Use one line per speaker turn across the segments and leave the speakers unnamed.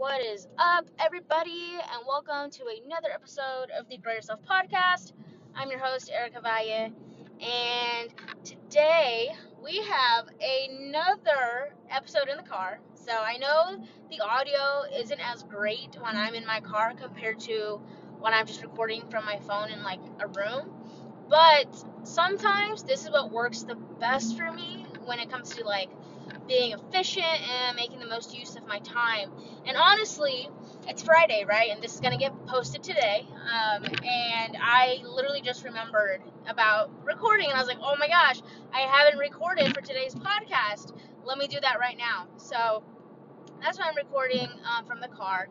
What is up, everybody, and welcome to another episode of the Grow Yourself podcast. I'm your host, Erica Valle, and today we have another episode in the car. So I know the audio isn't as great when I'm in my car compared to when I'm just recording from my phone in like a room, but sometimes this is what works the best for me when it comes to like being efficient and making the most use of my time. And honestly, it's Friday, right? And this is going to get posted today. Um, and I literally just remembered about recording, and I was like, oh my gosh, I haven't recorded for today's podcast. Let me do that right now. So that's why I'm recording um, from the car.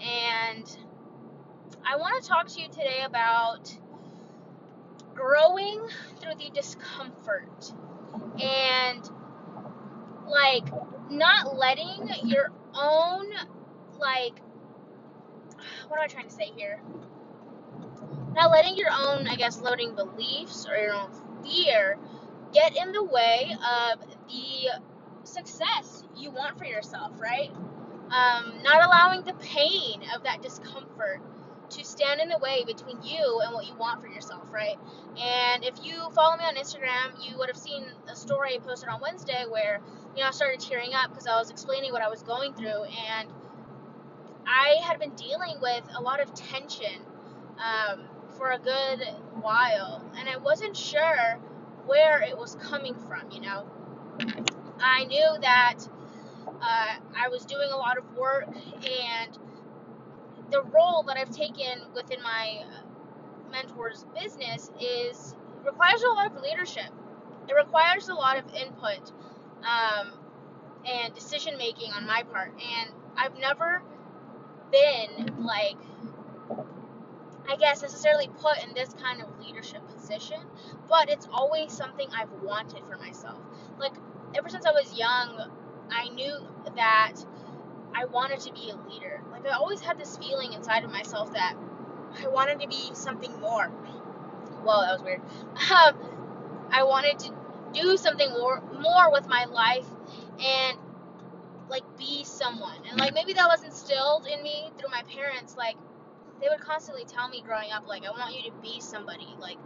And I want to talk to you today about growing through the discomfort. And like not letting your own like what am I trying to say here? Not letting your own, I guess, loading beliefs or your own fear get in the way of the success you want for yourself, right? Um, not allowing the pain of that discomfort to stand in the way between you and what you want for yourself, right? And if you follow me on Instagram, you would have seen a story posted on Wednesday where, you know, I started tearing up because I was explaining what I was going through and I had been dealing with a lot of tension um, for a good while and I wasn't sure where it was coming from, you know. I knew that uh, I was doing a lot of work and the role that I've taken within my mentor's business is requires a lot of leadership. It requires a lot of input um, and decision making on my part. And I've never been like, I guess, necessarily put in this kind of leadership position, but it's always something I've wanted for myself. Like, ever since I was young, I knew that I wanted to be a leader. Like I always had this feeling inside of myself that I wanted to be something more. Well, that was weird. Um, I wanted to do something more more with my life and like be someone. And like maybe that was instilled in me through my parents like they would constantly tell me growing up like I want you to be somebody. Like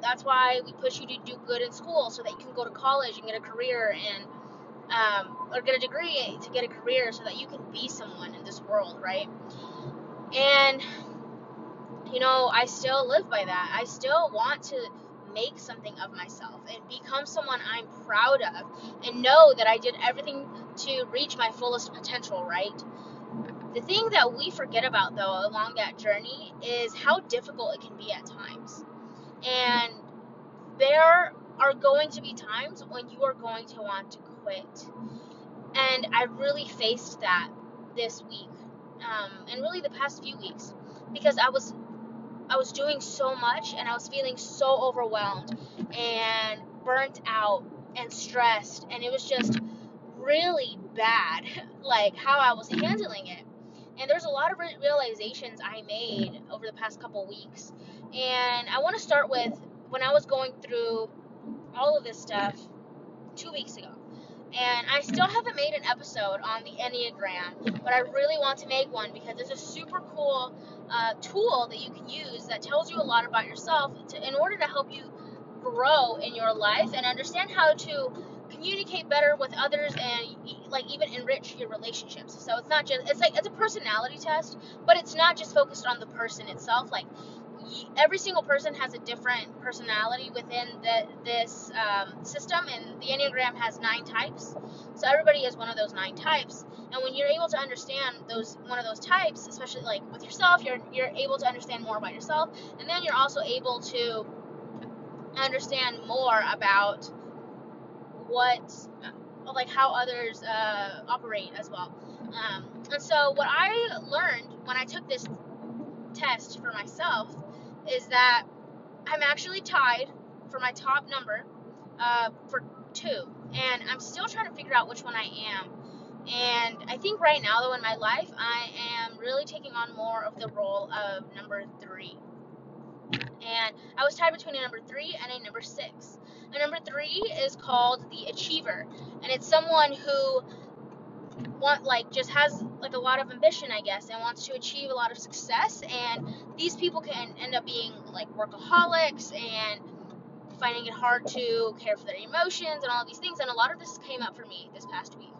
that's why we push you to do good in school so that you can go to college and get a career and um, or get a degree to get a career so that you can be someone in this world, right? And, you know, I still live by that. I still want to make something of myself and become someone I'm proud of and know that I did everything to reach my fullest potential, right? The thing that we forget about, though, along that journey is how difficult it can be at times. And there are going to be times when you are going to want to quit. And I really faced that this week, um, and really the past few weeks, because I was I was doing so much and I was feeling so overwhelmed and burnt out and stressed, and it was just really bad, like how I was handling it. And there's a lot of realizations I made over the past couple weeks. And I want to start with when I was going through all of this stuff two weeks ago. And I still haven't made an episode on the Enneagram, but I really want to make one because it's a super cool uh, tool that you can use that tells you a lot about yourself to, in order to help you grow in your life and understand how to communicate better with others and like even enrich your relationships. So it's not just it's like it's a personality test, but it's not just focused on the person itself. Like every single person has a different personality within the, this um, system, and the Enneagram has nine types. So everybody is one of those nine types. And when you're able to understand those one of those types, especially like with yourself, you're you're able to understand more about yourself, and then you're also able to understand more about what like how others uh, operate as well. Um, and so what I learned when I took this test for myself is that I'm actually tied for my top number uh, for two, and I'm still trying to figure out which one I am. And I think right now, though, in my life, I am really taking on more of the role of number three. And I was tied between a number three and a number six. A number three is called the achiever, and it's someone who want like just has like a lot of ambition I guess and wants to achieve a lot of success these people can end up being like workaholics and finding it hard to care for their emotions and all these things and a lot of this came up for me this past week.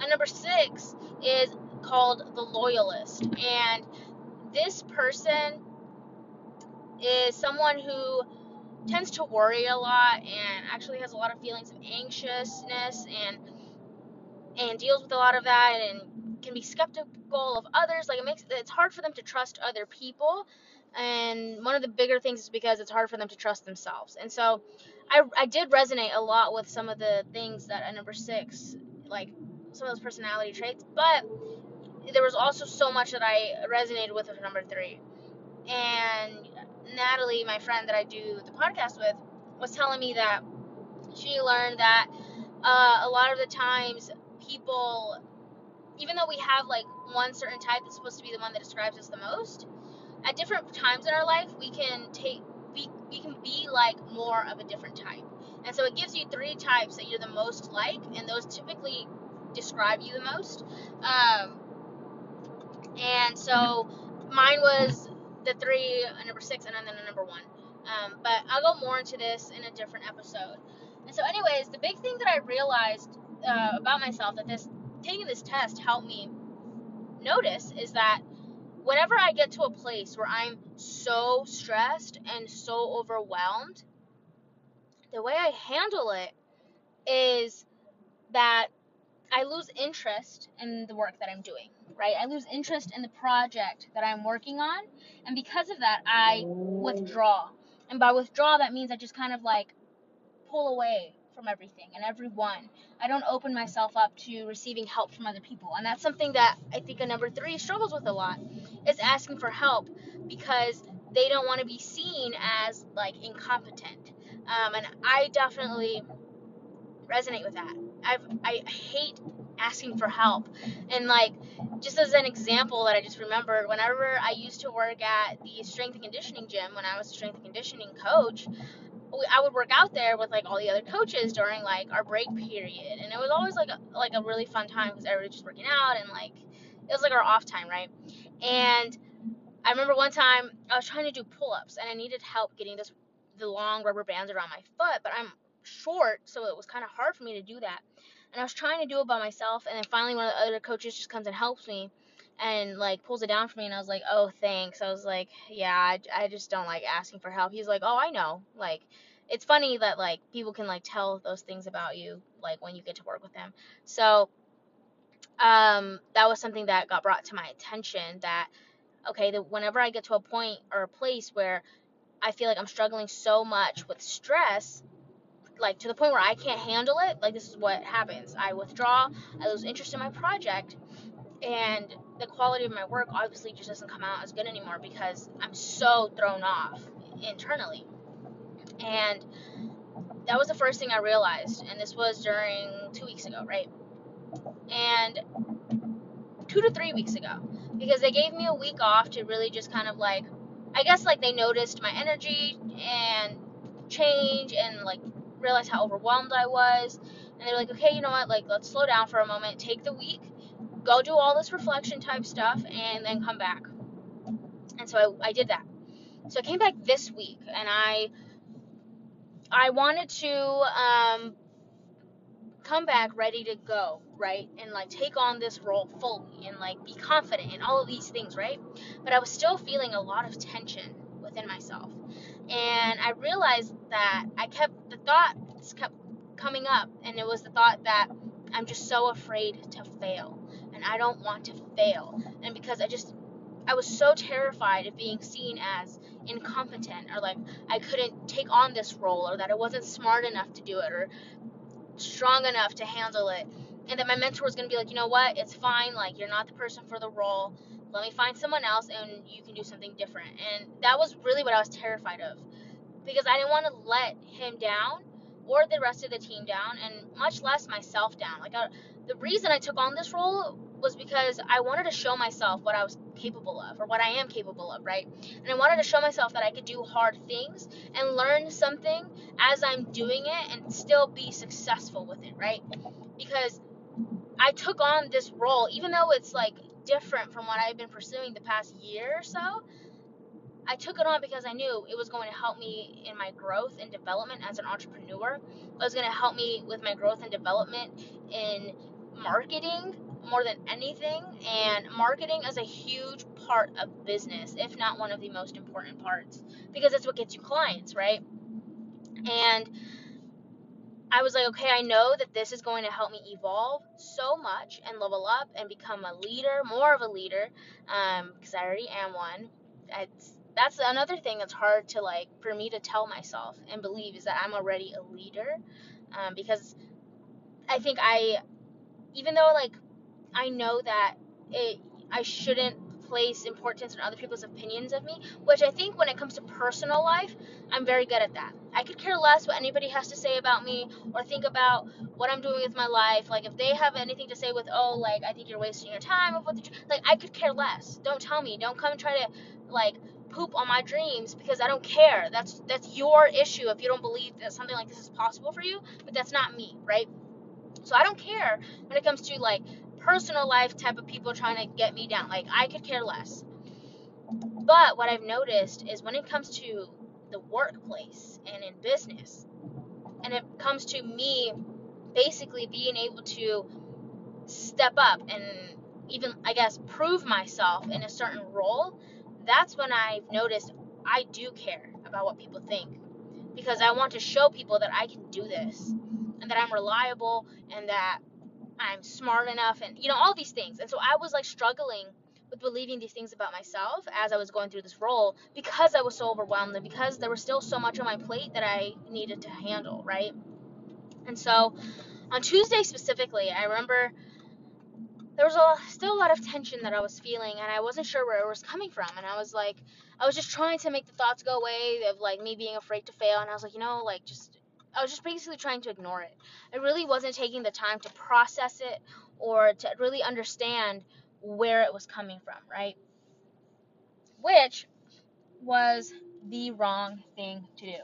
And number 6 is called the loyalist and this person is someone who tends to worry a lot and actually has a lot of feelings of anxiousness and and deals with a lot of that and can be skeptical of others. Like it makes it's hard for them to trust other people. And one of the bigger things is because it's hard for them to trust themselves. And so i, I did resonate a lot with some of the things that at number six like some of those personality traits. But there was also so much that i resonated with with number three. And Natalie, my friend that I do the podcast with, was telling me that she learned that uh, a lot of the times people, even though we have like one certain type that's supposed to be the one that describes us the most, at different times in our life we can take we, we can be like more of a different type. And so it gives you three types that you're the most like, and those typically describe you the most. Um, and so mine was the three, a number six, and then a number one. Um, but I'll go more into this in a different episode. And so, anyways, the big thing that I realized uh, about myself that this taking this test helped me notice is that whenever I get to a place where I'm so stressed and so overwhelmed, the way I handle it is that I lose interest in the work that I'm doing right? I lose interest in the project that I'm working on, and because of that, I withdraw. And by withdraw, that means I just kind of like pull away from everything and everyone. I don't open myself up to receiving help from other people. And that's something that I think a number three struggles with a lot is asking for help because they don't want to be seen as like incompetent. Um, and I definitely resonate with that. I've, I hate asking for help. And like, just as an example that I just remembered, whenever I used to work at the strength and conditioning gym when I was a strength and conditioning coach, I would work out there with like all the other coaches during like our break period, and it was always like a, like a really fun time because everybody was just working out and like it was like our off time, right? And I remember one time I was trying to do pull ups and I needed help getting this the long rubber bands around my foot, but I'm short, so it was kind of hard for me to do that. And I was trying to do it by myself, and then finally one of the other coaches just comes and helps me, and like pulls it down for me, and I was like, oh thanks. I was like, yeah, I, I just don't like asking for help. He's like, oh I know, like it's funny that like people can like tell those things about you like when you get to work with them. So um, that was something that got brought to my attention that okay, that whenever I get to a point or a place where I feel like I'm struggling so much with stress, like to the point where I can't handle it, like this is what happens. I withdraw, I lose interest in my project, and the quality of my work obviously just doesn't come out as good anymore because I'm so thrown off internally. And that was the first thing I realized, and this was during two weeks ago, right? And two to three weeks ago, because they gave me a week off to really just kind of like, I guess like they noticed my energy and change and like realized how overwhelmed I was. And they were like, okay, you know what? Like, let's slow down for a moment, take the week, go do all this reflection type stuff, and then come back. And so I, I did that. So I came back this week, and I I wanted to um, come back ready to go, right? And like take on this role fully and like be confident and all of these things, right? But I was still feeling a lot of tension within myself. And I realized that I kept, the thoughts kept coming up, and it was the thought that I'm just so afraid to fail, and I don't want to fail. And because I just, I was so terrified of being seen as incompetent, or like I couldn't take on this role, or that I wasn't smart enough to do it, or strong enough to handle it. And that my mentor was going to be like, you know what, it's fine, like, you're not the person for the role let me find someone else and you can do something different. And that was really what I was terrified of because I didn't want to let him down or the rest of the team down and much less myself down. Like I, the reason I took on this role was because I wanted to show myself what I was capable of or what I am capable of, right? And I wanted to show myself that I could do hard things and learn something as I'm doing it and still be successful with it, right? Because I took on this role, even though it's like different from what I've been pursuing the past year or so. I took it on because I knew it was going to help me in my growth and development as an entrepreneur. It was going to help me with my growth and development in marketing more than anything. And marketing is a huge part of business, if not one of the most important parts, because it's what gets you clients, right? And I was like, okay, I know that this is going to help me evolve so much and level up and become a leader, more of a leader, because um, I already am one. It's, that's another thing that's hard to like for me to tell myself and believe is that I'm already a leader, um, because I think I, even though like I know that it, I shouldn't place importance on other people's opinions of me, which I think when it comes to personal life, I'm very good at that. I could care less what anybody has to say about me or think about what I'm doing with my life. Like if they have anything to say with, oh, like I think you're wasting your time of what the like I could care less. Don't tell me. Don't come and try to like poop on my dreams because I don't care. That's that's your issue if you don't believe that something like this is possible for you, but that's not me, right? So I don't care when it comes to like personal life type of people trying to get me down. Like, I could care less. But what I've noticed is when it comes to the workplace and in business, and it comes to me basically being able to step up and even, I guess, prove myself in a certain role, that's when I've noticed I do care about what people think. Because I want to show people that I can do this and that I'm reliable and that I'm smart enough and you know all these things. And so I was like struggling with believing these things about myself as I was going through this role because I was so overwhelmed and because there was still so much on my plate that I needed to handle, right? And so on Tuesday specifically, I remember there was a, still a lot of tension that I was feeling and I wasn't sure where it was coming from and I was like I was just trying to make the thoughts go away of like me being afraid to fail and I was like, you know, like just I was just basically trying to ignore it. I really wasn't taking the time to process it or to really understand where it was coming from, right? Which was the wrong thing to do.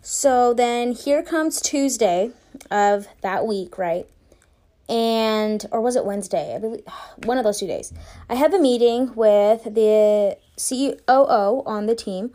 So then here comes Tuesday of that week, right? And or was it Wednesday? I believe one of those two days. I have a meeting with the COO on the team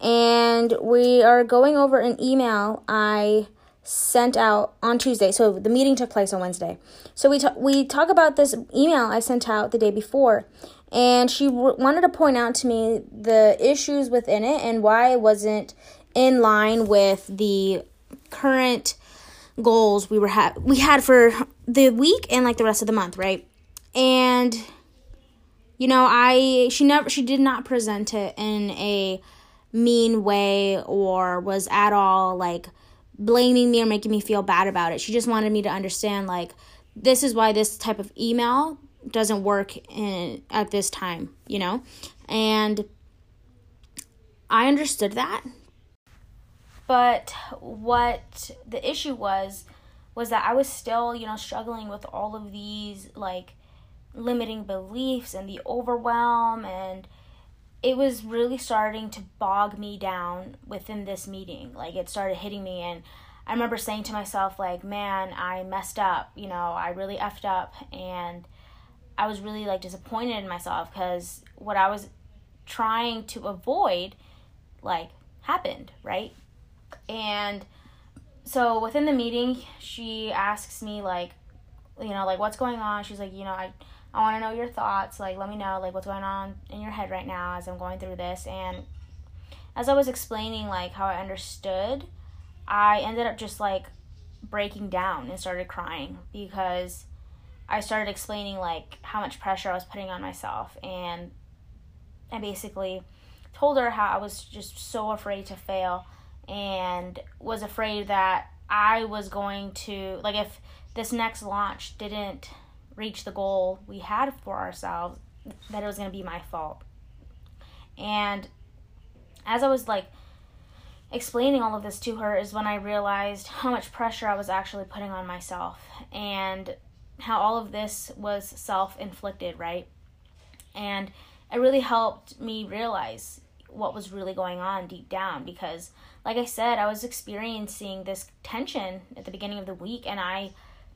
and we are going over an email I sent out on Tuesday. So the meeting took place on Wednesday. So we talk, we talk about this email I sent out the day before, and she w- wanted to point out to me the issues within it and why it wasn't in line with the current goals we were ha- we had for the week and like the rest of the month, right? And you know, I she never she did not present it in a mean way or was at all like blaming me or making me feel bad about it. She just wanted me to understand like this is why this type of email doesn't work in at this time, you know? And I understood that. But what the issue was was that I was still, you know, struggling with all of these like limiting beliefs and the overwhelm and it was really starting to bog me down within this meeting. Like it started hitting me and I remember saying to myself like, "Man, I messed up. You know, I really effed up." And I was really like disappointed in myself cuz what I was trying to avoid like happened, right? And so within the meeting, she asks me like, you know, like what's going on? She's like, "You know, I I want to know your thoughts. Like, let me know like what's going on in your head right now as I'm going through this. And as I was explaining like how I understood, I ended up just like breaking down and started crying because I started explaining like how much pressure I was putting on myself and I basically told her how I was just so afraid to fail and was afraid that I was going to like if this next launch didn't reach the goal we had for ourselves, that it was going to be my fault. And as I was like explaining all of this to her, is when I realized how much pressure I was actually putting on myself and how all of this was self inflicted, right? And it really helped me realize what was really going on deep down because like I said, I was experiencing this tension at the beginning of the week and I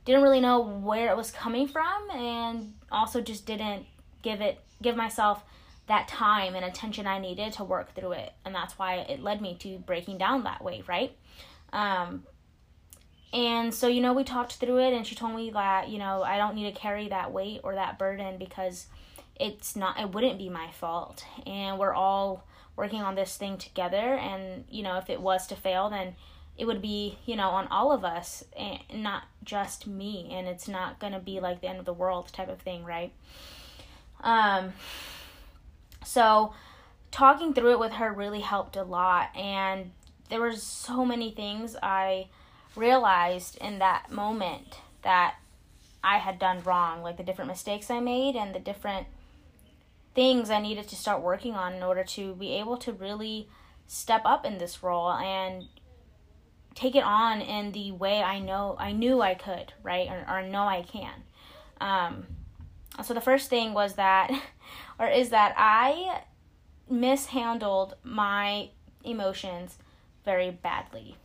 didn't really know where it was coming from and also just didn't give it give myself that time and attention I needed to work through it. And that's why it led me to breaking down that way, right? Um, and so, you know, we talked through it, and she told me that, you know, I don't need to carry that weight or that burden because it's not, it wouldn't be my fault. And we're all working on this thing together. And, you know, if it was to fail, then it would be, you know, on all of us and not just me. And it's not going to be like the end of the world type of thing, right? Um, so talking through it with her really helped a lot. And there were so many things I, realized in that moment that I had done wrong, like the different mistakes I made and the different things I needed to start working on in order to be able to really step up in this role and take it on in the way I know I knew I could, right? Or, or know I can. Um, so the first thing was that, or is that I mishandled my emotions very badly.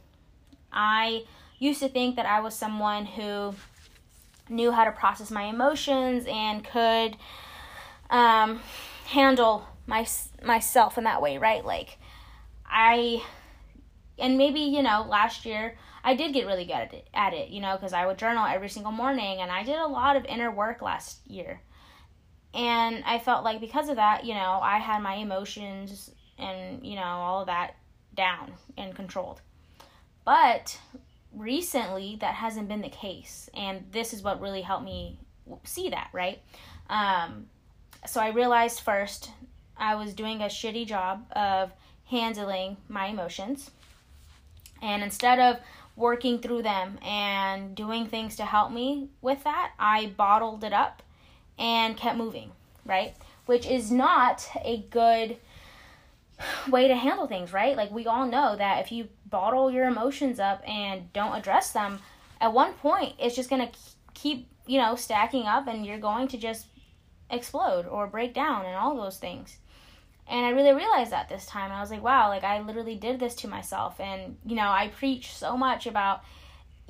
I used to think that I was someone who knew how to process my emotions and could um, handle my myself in that way, right? Like I and maybe you know last year I did get really good at it, at it you know, because I would journal every single morning and I did a lot of inner work last year. And I felt like because of that, you know, I had my emotions and, you know, all of that down and controlled. But recently, that hasn't been the case. And this is what really helped me see that, right? Um, so I realized first I was doing a shitty job of handling my emotions. And instead of working through them and doing things to help me with that, I bottled it up and kept moving, right? Which is not a good way to handle things, right? Like we all know that if you bottle your emotions up and don't address them, at one point it's just going to keep, you know, stacking up and you're going to just explode or break down and all those things. And I really realized that this time. I was like, wow, like I literally did this to myself. And, you know, I preach so much about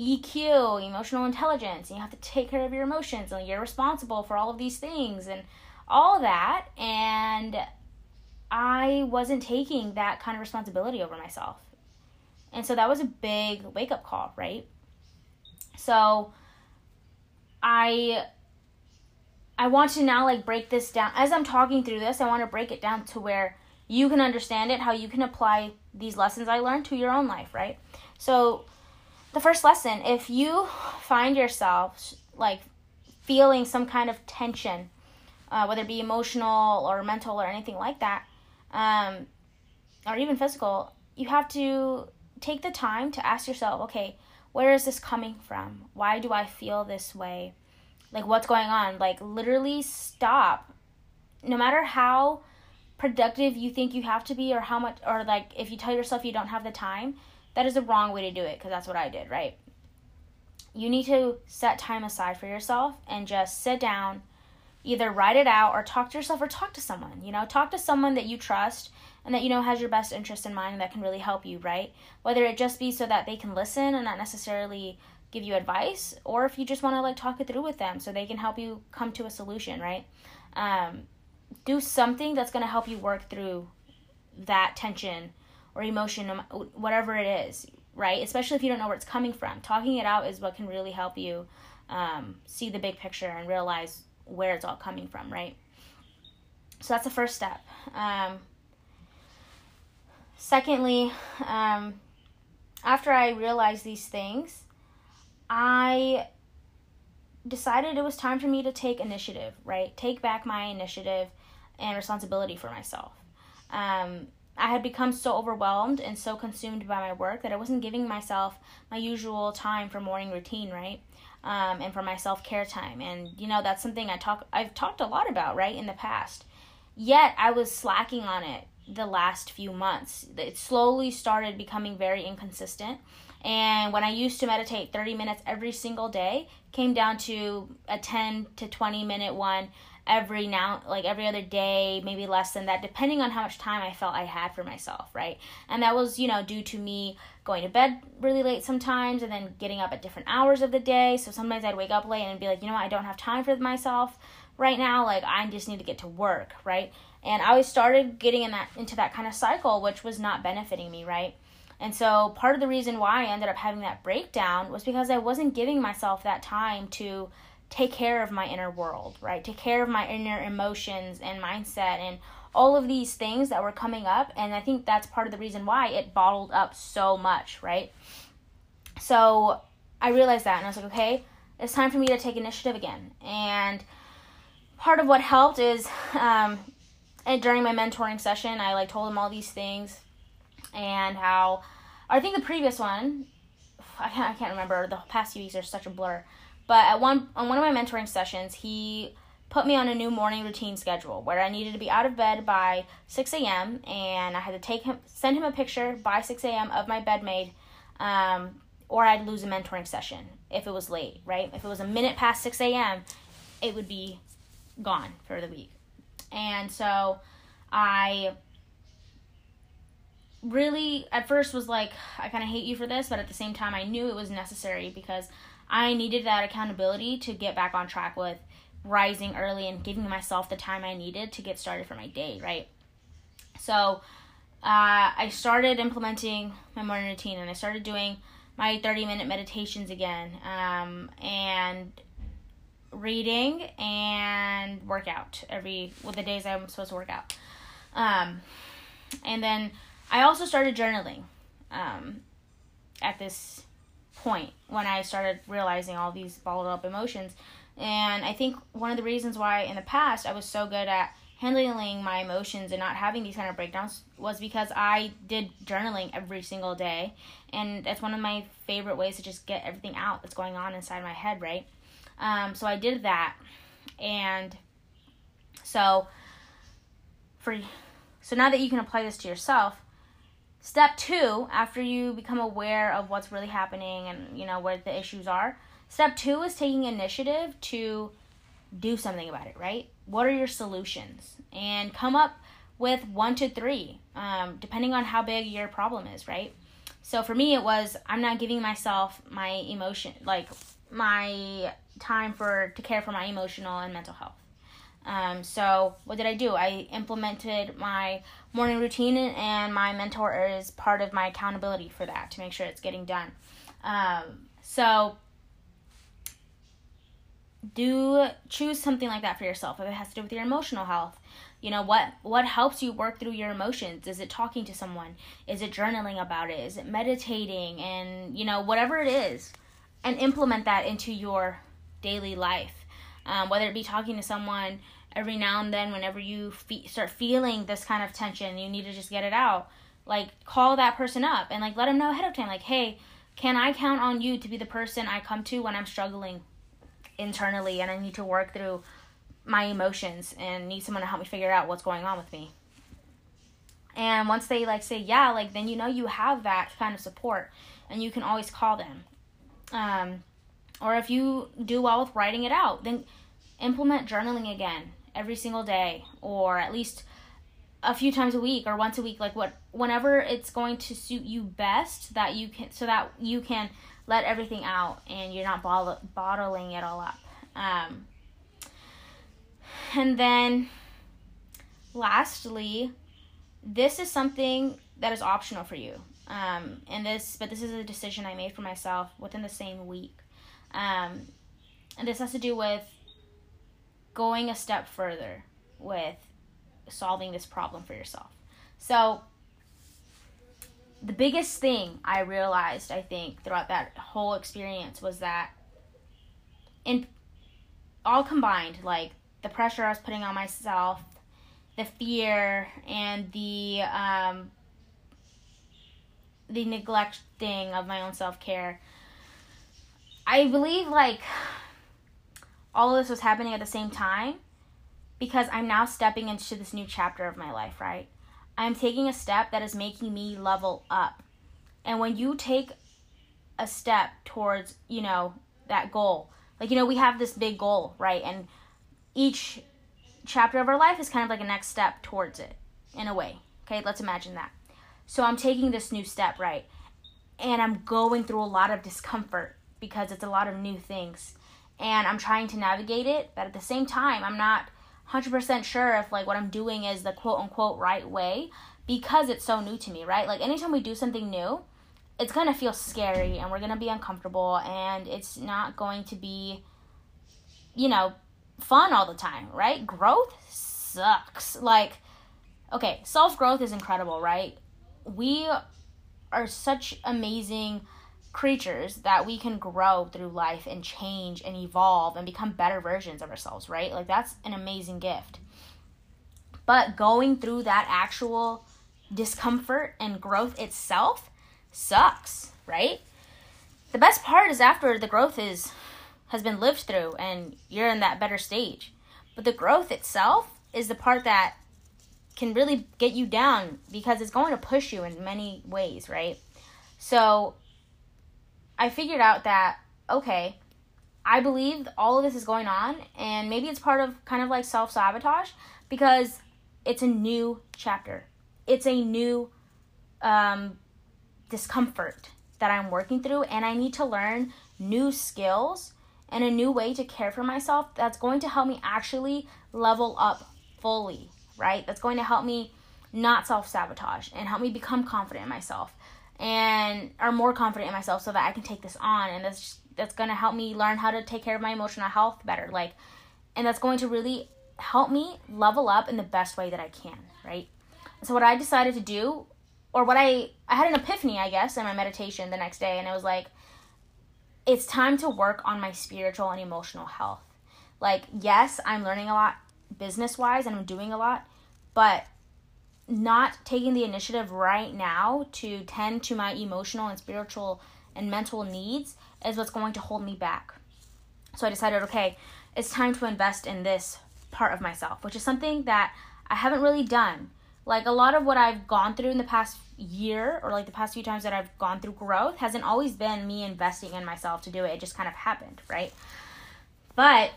EQ, emotional intelligence. And you have to take care of your emotions and you're responsible for all of these things and all that. And I wasn't taking that kind of responsibility over myself. And so that was a big wake up call, right? So I I want to now like break this down as I'm talking through this, I want to break it down to where you can understand it, how you can apply these lessons I learned to your own life, right? So the first lesson, if you find yourself like feeling some kind of tension, uh, whether it be emotional or mental or anything like that, um, or even physical, you have to take the time to ask yourself, okay, where is this coming from? Why do I feel this way? Like, what's going on? Like, literally stop. No matter how productive you think you have to be, or how much, or like if you tell yourself you don't have the time, that is the wrong way to do it because that's what I did, right? You need to set time aside for yourself and just sit down either write it out or talk to yourself or talk to someone. You know, talk to someone that you trust and that you know has your best interest in mind and that can really help you, right? Whether it just be so that they can listen and not necessarily give you advice, or if you just want to like talk it through with them so they can help you come to a solution, right? Um, do something that's going to help you work through that tension or emotion, whatever it is, right? Especially if you don't know where it's coming from. Talking it out is what can really help you um, see the big picture and realize where it's all coming from, right? So that's the first step. Um, secondly, um, after I realized these things, I decided it was time for me to take initiative, right? Take back my initiative and responsibility for myself. Um, I had become so overwhelmed and so consumed by my work that I wasn't giving myself my usual time for morning routine, right? um, and for my self care time. And you know that's something I talk I've talked a lot about right in the past. Yet I was slacking on it the last few months. It slowly started becoming very inconsistent. And when I used to meditate 30 minutes every single day, came down to a 10 to 20 minute one every now like every other day maybe less than that depending on how much time i felt i had for myself right? And that was you know due to me going to bed really late sometimes and then getting up at different hours of the day. So sometimes i'd wake up late and be like you know what? i don't have time for myself right now. Like i just need to get to work right? And i always started getting in that into that kind of cycle which was not benefiting me right and so part of the reason why i ended up having that breakdown was because i wasn't giving myself that time to take care of my inner world, right? Take care of my inner emotions and mindset and all of these things that were coming up. And I think that's part of the reason why it bottled up so much, right? So I realized that and I was like, okay, it's time for me to take initiative again. And part of what helped is um, and during my mentoring session, I like told him all these things and how I think the previous one, I can't, I can't remember. The past few weeks are such a blur. But at one on one of my mentoring sessions, he put me on a new morning routine schedule where I needed to be out of bed by 6 a.m. and I had to take him send him a picture by 6 a.m. of my bed made, um, or I'd lose a mentoring session if it was late. Right? If it was a minute past 6 a.m., it would be gone for the week. And so I really at first was like I kind of hate you for this, but at the same time I knew it was necessary because I needed that accountability to get back on track with rising early and giving myself the time I needed to get started for my day, right? So uh, I started implementing my morning routine and I started doing my 30 minute meditations again um, and reading and workout every well the days I'm supposed to work out. Um, and then I also started journaling um, at this point when I started realizing all these bottled up emotions. And I think one of the reasons why in the past I was so good at handling my emotions and not having these kind of breakdowns was because I did journaling every single day. And that's one of my favorite ways to just get everything out that's going on inside my head, right? Um, so I did that. And so for so now that you can apply this to yourself, Step two, after you become aware of what's really happening and you know where the issues are, step two is taking initiative to do something about it. Right? What are your solutions? And come up with one to three, um, depending on how big your problem is. Right? So for me, it was I'm not giving myself my emotion like my time for to care for my emotional and mental health. Um, so what did I do? I implemented my morning routine, and my mentor is part of my accountability for that to make sure it's getting done. Um, so do choose something like that for yourself. If it has to do with your emotional health you know what what helps you work through your emotions? Is it talking to someone? Is it journaling about it? Is it meditating? And you know whatever it is and implement that into your daily life. Um, whether it be talking to someone every now and then whenever you fe- start feeling this kind of tension you need to just get it out. Like call that person up and like let them know ahead of time like hey can i count on you to be the person i come to when i'm struggling internally and i need to work through my emotions and need someone to help me figure out what's going on with me? And once they like say yeah like then you know you have that kind of support and you can always call them. Um, or if you do well with writing it out then implement journaling again every single day or at least a few times a week or once a week like what whenever it's going to suit you best that you can so that you can let everything out and you're not bottle, bottling it all up. Um, and then lastly this is something that is optional for you. Um, and this but this is a decision i made for myself within the same week. Um, and this has to do with going a step further with solving this problem for yourself. So, the biggest thing I realized, I think, throughout that whole experience was that, in all combined, like the pressure I was putting on myself, the fear, and the um, the neglecting of my own self care. I believe like all of this was happening at the same time because I'm now stepping into this new chapter of my life, right? I'm taking a step that is making me level up. And when you take a step towards, you know, that goal, like, you know, we have this big goal, right? And each chapter of our life is kind of like a next step towards it in a way. Okay, let's imagine that. So I'm taking this new step, right? And I'm going through a lot of discomfort because it's a lot of new things. And I'm trying to navigate it, but at the same time, I'm not 100% sure if like what I'm doing is the quote unquote right way because it's so new to me, right? Like anytime we do something new, it's going to feel scary and we're going to be uncomfortable and it's not going to be you know, fun all the time, right? Growth sucks. Like okay, self-growth is incredible, right? We are such amazing creatures that we can grow through life and change and evolve and become better versions of ourselves, right? Like that's an amazing gift. But going through that actual discomfort and growth itself sucks, right? The best part is after the growth is has been lived through and you're in that better stage. But the growth itself is the part that can really get you down because it's going to push you in many ways, right? So I figured out that okay, I believe all of this is going on and maybe it's part of kind of like self-sabotage because it's a new chapter. It's a new um, discomfort that I'm working through, and I need to learn new skills and a new way to care for myself that's going to help me actually level up fully, right? That's going to help me not self sabotage and help me become confident in myself and are more confident in myself so that I can take this on and that's just, that's going to help me learn how to take care of my emotional health better like and that's going to really help me level up in the best way that I can, right? So what I decided to do or what I I had an epiphany, I guess, in my meditation the next day and it was like it's time to work on my spiritual and emotional health. Like, yes, I'm learning a lot business wise and I'm doing a lot, but not taking the initiative right now to tend to my emotional and spiritual and mental needs is what's going to hold me back. So I decided, okay, it's time to invest in this part of myself, which is something that I haven't really done. Like a lot of what I've gone through in the past year or like the past few times that I've gone through growth hasn't always been me investing in myself to do it. It just kind of happened, right? But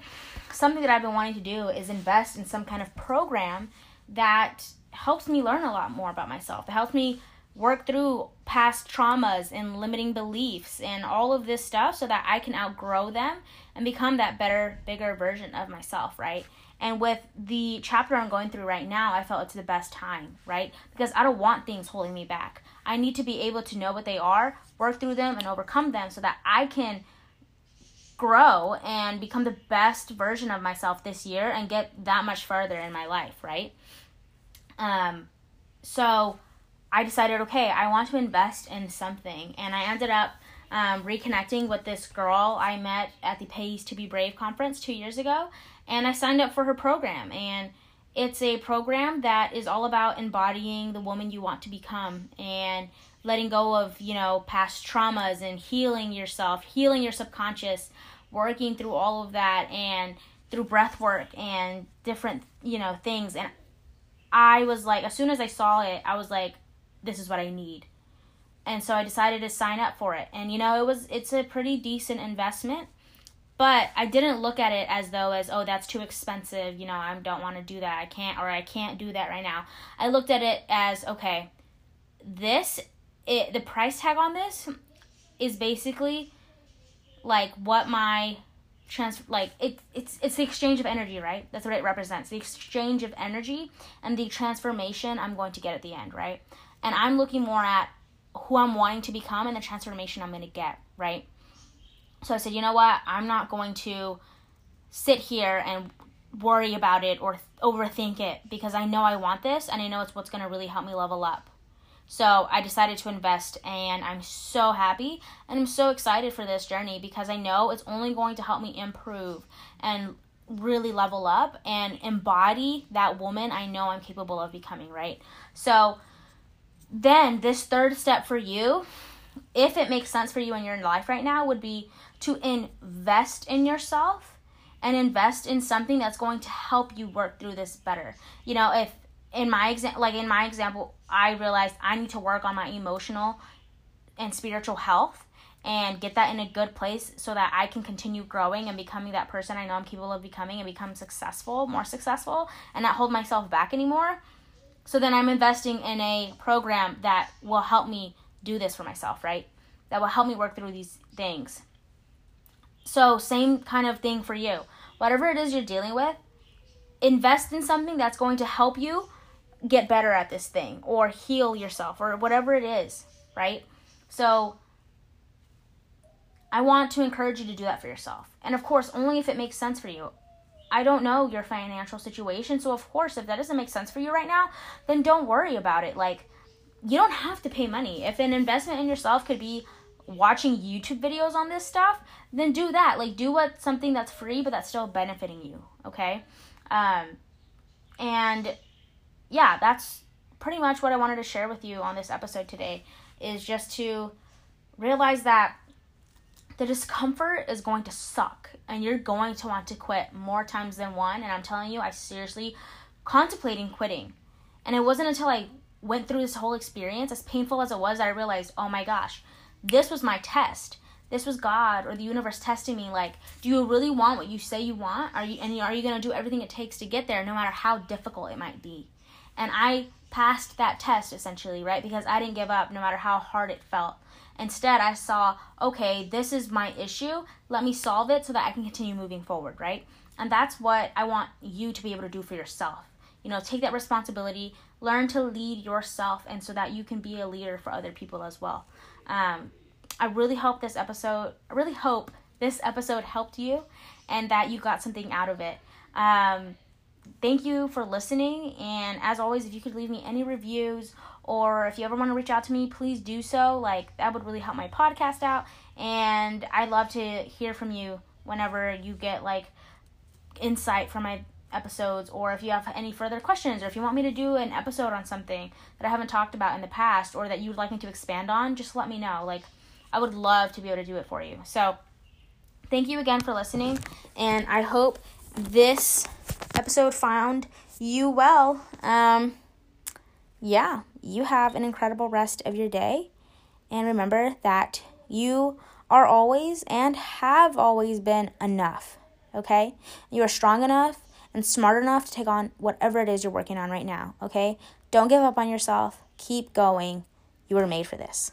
something that I've been wanting to do is invest in some kind of program that helps me learn a lot more about myself. It helps me work through past traumas and limiting beliefs and all of this stuff so that I can outgrow them and become that better, bigger version of myself, right? And with the chapter I'm going through right now, I felt it's the best time, right? Because I don't want things holding me back. I need to be able to know what they are, work through them, and overcome them so that I can grow and become the best version of myself this year and get that much further in my life, right? Um, so I decided, okay, I want to invest in something, and I ended up um, reconnecting with this girl I met at the Pays to Be Brave conference two years ago, and I signed up for her program. And it's a program that is all about embodying the woman you want to become and letting go of, you know, past traumas and healing yourself, healing your subconscious, working through all of that and through breath work and different, you know, things. And I was like, as soon as I saw it, I was like, this is what I need. And so I decided to sign up for it. And you know, it was it's a pretty decent investment but I didn't look at it as though as oh that's too expensive, you know, I don't want to do that. I can't or I can't do that right now. I looked at it as okay, this it the price tag on this is basically like what my trans like it it's it's the exchange of energy, right? That's what it represents. The exchange of energy and the transformation I'm going to get at the end, right? And I'm looking more at who I'm wanting to become and the transformation I'm going to get, right? So I said, you know what? I'm not going to sit here and worry about it or th- overthink it because I know I want this and I know it's what's going to really help me level up. So I decided to invest and I'm so happy and I'm so excited for this journey because I know it's only going to help me improve and really level up and embody that woman I know I'm capable of becoming, right? So then this third step for you, if it makes sense for you in your life right now, would be to invest in yourself and invest in something that's going to help you work through this better. You know, if in my example like in my example, I realized I need to work on my emotional and spiritual health and get that in a good place so that I can continue growing and becoming that person I know I'm capable of becoming and become successful, more successful, and not hold myself back anymore. So then I'm investing in a program that will help me do this for myself, right? That will help me work through these things. So, same kind of thing for you. Whatever it is you're dealing with, invest in something that's going to help you get better at this thing or heal yourself or whatever it is, right? So, I want to encourage you to do that for yourself. And of course, only if it makes sense for you. I don't know your financial situation, so of course, if that doesn't make sense for you right now, then don't worry about it. Like, you don't have to pay money. If an investment in yourself could be watching YouTube videos on this stuff, then do that. Like, do what something that's free, but that's still benefiting you, okay? Um, and yeah, that's pretty much what I wanted to share with you on this episode today is just to realize that the discomfort is going to suck and you're going to want to quit more times than one and i'm telling you i seriously contemplating quitting. And it wasn't until i went through this whole experience as painful as it was i realized oh my gosh this was my test. This was god or the universe testing me like do you really want what you say you want? Are you and are you going to do everything it takes to get there no matter how difficult it might be and i passed that test essentially right because i didn't give up no matter how hard it felt Instead, I saw, okay, this is my issue. Let me solve it so that I can continue moving forward, right? And that's what I want you to be able to do for yourself. You know, take that responsibility, learn to lead yourself, and so that you can be a leader for other people as well. Um, I really hope this episode, I really hope this episode helped you and that you got something out of it. Um, thank you for listening. And as always, if you could leave me any reviews or if you ever want to reach out to me, please do so. Like, that would really help my podcast out. And I'd love to hear from you whenever you get like insight from my episodes or if you have any further questions or if you want me to do an episode on something that I haven't talked about in the past or that you would like me to expand on, just let me know. Like, I would love to be able to do it for you. So, thank you again for listening, and I hope this episode found you well. Um, yeah, you have an incredible rest of your day. And remember that you are always and have always been enough. Okay? You are strong enough and smart enough to take on whatever it is you're working on right now. Okay? Don't give up on yourself. Keep going. You were made for this.